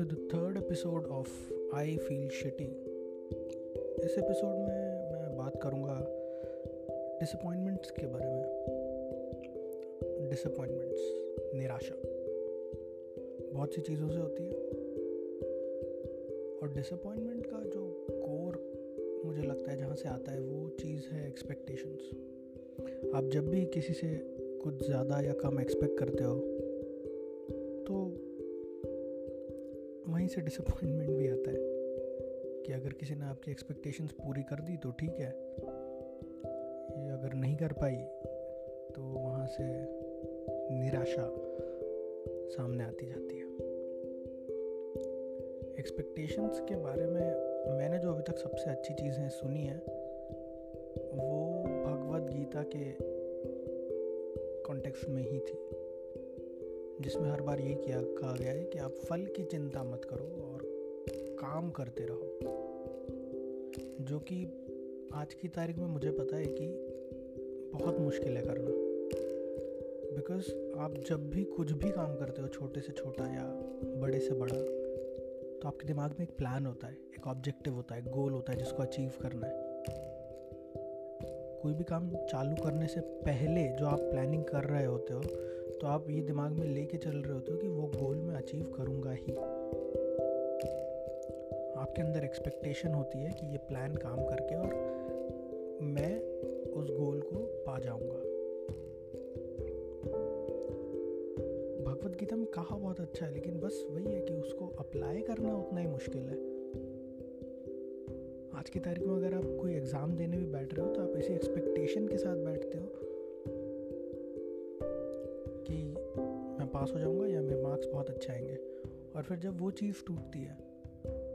to the third episode of I Feel Shitty. इस episode में मैं बात करूँगा डिसअपॉइंटमेंट्स के बारे में। डिसअपॉइंटमेंट्स निराशा। बहुत सी चीज़ों से होती है। और डिसअपॉइंटमेंट का जो कोर मुझे लगता है, जहाँ से आता है, वो चीज़ है एक्सपेक्टेशंस आप जब भी किसी से कुछ ज़्यादा या कम एक्सपेक्ट करते हो तो वहीं से डिसअपॉइंटमेंट भी आता है कि अगर किसी ने आपकी एक्सपेक्टेशंस पूरी कर दी तो ठीक है। ये अगर नहीं कर पाई तो वहाँ से निराशा सामने आती जाती है। एक्सपेक्टेशंस के बारे में मैंने जो अभी तक सबसे अच्छी चीज़ें सुनी है, वो भगवत गीता के कॉन्टेक्स्ट में ही थी। जिसमें हर बार ये किया, कहा गया है कि आप फल की चिंता मत करो और काम करते रहो। जो कि आज की तारीख में मुझे पता है कि बहुत मुश्किल है करना। बिकॉज़ आप जब भी कुछ भी काम करते हो, छोटे से छोटा या बड़े से बड़ा तो आपके दिमाग में एक प्लान होता है, एक ऑब्जेक्टिव होता है गोल होता है जिसको अचीव करना है। कोई भी काम चालू करने से पहले जो आप प्लानिंग कर रहे होते हो तो आप ये दिमाग में लेके चल रहे होते हो कि वो गोल मैं अचीव करूँगा ही। आपके अंदर एक्सपेक्टेशन होती है कि ये प्लान काम करके और मैं उस गोल को पा जाऊँगा। भगवत गीता में कहा बहुत अच्छा है, लेकिन बस वही है कि उसको अप्लाई करना उतना ही मुश्किल है। आज की तारीख में अगर आप कोई एग्ज़ाम देने भी बैठ रहे हो तो आप इसी एक्सपेक्टेशन के साथ बैठते हो। पास हो जाऊँगा या मेरे मार्क्स बहुत अच्छे आएँगे। और फिर जब वो चीज़ टूटती है,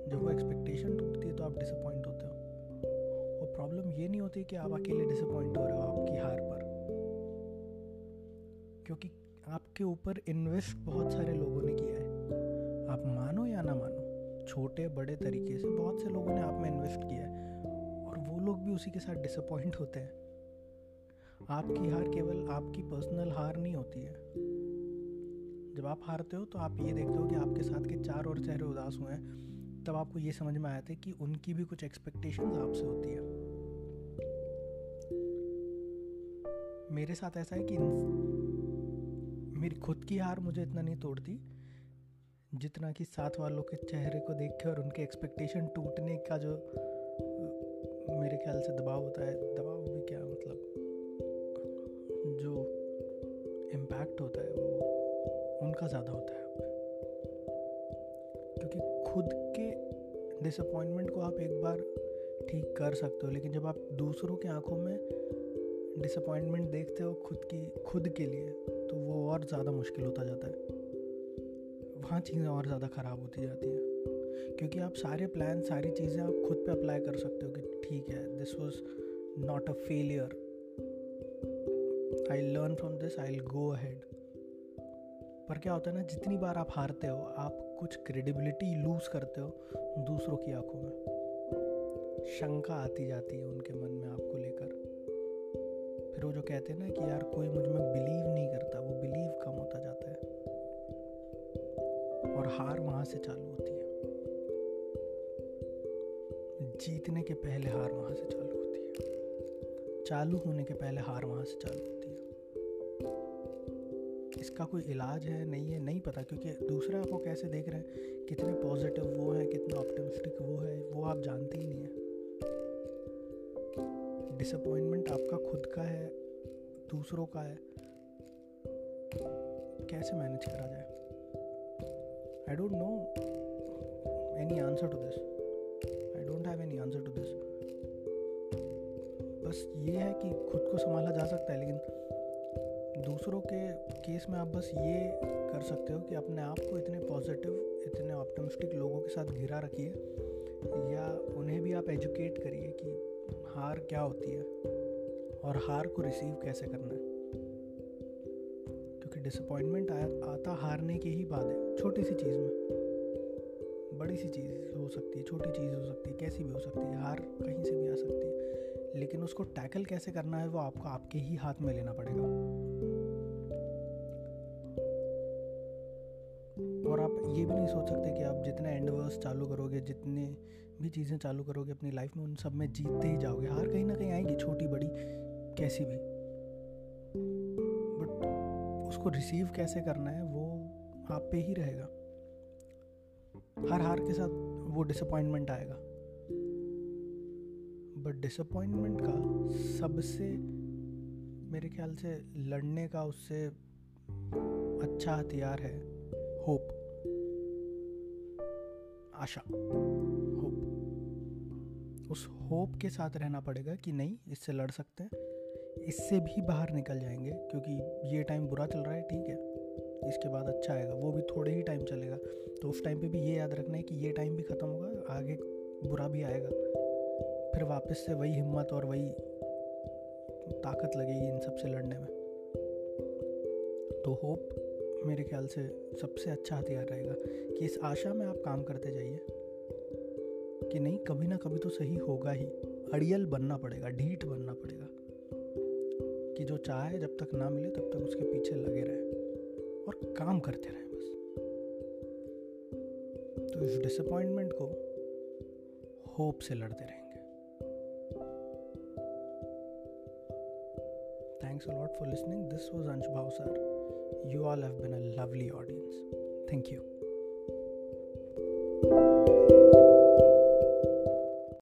जब वो एक्सपेक्टेशन टूटती है तो आप डिसअपॉइंट होते हो। और प्रॉब्लम ये नहीं होती कि आप अकेले डिसअपॉइंट हो रहे हो आपकी हार पर। क्योंकि आपके ऊपर इन्वेस्ट बहुत सारे लोगों ने किया है। आप मानो या ना मानो, छोटे, बड़े तरीके से बहुत से लोगों ने आप में इन्वेस्ट किया है। और वो लोग भी उसी के साथ डिसअपॉइंट होते हैं। आपकी हार केवल आपकी पर्सनल हार नहीं होती है। जब आप हारते हो तो आप ये देखते हो कि आपके साथ के चार और चेहरे उदास हुए हैं। तब आपको ये समझ में आया था कि उनकी भी कुछ एक्सपेक्टेशंस आपसे होती है। मेरे साथ ऐसा है कि मेरी खुद की हार मुझे इतना नहीं तोड़ती, जितना कि साथ वालों के चेहरे को देख के और उनके एक्सपेक्टेशन टूटने का जो, मेरे ख्याल से दबाव होता है। दबाव भी क्या मतलब? जो इम्पैक्ट होता है। उनका ज़्यादा होता है। क्योंकि खुद के डिसअपॉइंटमेंट को आप एक बार ठीक कर सकते हो, लेकिन जब आप दूसरों की आँखों में डिसअपॉइंटमेंट देखते हो खुद की, खुद के लिए तो वो और ज़्यादा मुश्किल होता जाता है। वहाँ चीज़ें और ज़्यादा ख़राब होती जाती है। क्योंकि आप सारे प्लान सारी चीज़ें आप खुद पे अप्लाई कर सकते हो कि ठीक है this was not a failure I learn from this I go ahead पर क्या होता है ना, जितनी बार आप हारते हो, आप कुछ क्रेडिबिलिटी लूज़ करते हो दूसरों की आँखों में। शंका आती जाती है उनके मन में आपको लेकर। फिर वो जो कहते हैं ना कि यार कोई मुझमें बिलीव नहीं करता, वो बिलीव कम होता जाता है। और हार वहाँ से चालू होती है। जीतने के पहले हार वहाँ से चालू होती है। चालू होने के पहले हार वहाँ से चालू होती है। इसका कोई इलाज है, नहीं है, नहीं पता, क्योंकि दूसरे आपको कैसे देख रहे हैं, कितने पॉजिटिव वो है, कितना ऑप्टिमिस्टिक वो है, वो आप जानते ही नहीं है। डिसअपॉइंटमेंट आपका खुद का है, दूसरों का है। कैसे मैनेज करा जाए? I don't know any answer to this I don't have any answer to this बस ये है कि खुद को संभाला जा सकता है, लेकिन दूसरों के केस में आप बस ये कर सकते हो कि अपने आप को इतने पॉजिटिव इतने ऑप्टिमिस्टिक लोगों के साथ घिरा रखिए या उन्हें भी आप एजुकेट करिए कि हार क्या होती है और हार को रिसीव कैसे करना है। क्योंकि डिसअपॉइंटमेंट आता हारने के ही बाद है, छोटी सी चीज़ में। बड़ी सी चीज़ हो सकती है, छोटी चीज़ हो सकती है, कैसी भी हो सकती है, हार कहीं से भी आ सकती है। लेकिन उसको टैकल कैसे करना है वो आपको आपके ही हाथ में लेना पड़ेगा। ये भी नहीं सोच सकते कि आप जितने एंडवर्स चालू करोगे, जितने भी चीज़ें चालू करोगे अपनी लाइफ में, उन सब में जीतते ही जाओगे। हार कहीं ना कहीं आएगी, छोटी बड़ी, कैसी भी। बट उसको रिसीव कैसे करना है, वो आप पे ही रहेगा। हर हार के साथ वो डिसअपॉइंटमेंट आएगा। बट डिसअपॉइंटमेंट का सबसे, मेरे ख्याल से लड़ने का उससे अच्छा हथियार है। आशा, होप। उस होप के साथ रहना पड़ेगा कि नहीं, इससे लड़ सकते हैं। इससे भी बाहर निकल जाएँगे, क्योंकि ये टाइम बुरा चल रहा है, ठीक है। इसके बाद अच्छा आएगा, वो भी थोड़े ही टाइम चलेगा। तो उस टाइम पे भी ये याद रखना है कि ये टाइम भी ख़त्म होगा, आगे बुरा भी आएगा। फिर वापस से वही हिम्मत और वही ताकत लगेगी इन सबसे लड़ने में। तो होप मेरे ख्याल से सबसे अच्छा हथियार रहेगा कि इस आशा में आप काम करते जाइए कि नहीं, कभी ना कभी तो सही होगा ही अड़ियल बनना पड़ेगा, ढीठ बनना पड़ेगा कि जो चाहे जब तक ना मिले तब तक उसके पीछे लगे रहे और काम करते रहें बस तो इस डिसअपॉइंटमेंट को होप से लड़ते रहेंगे thanks a lot for listening. This was Ansh Bhavsar. You all have been a lovely audience. Thank you.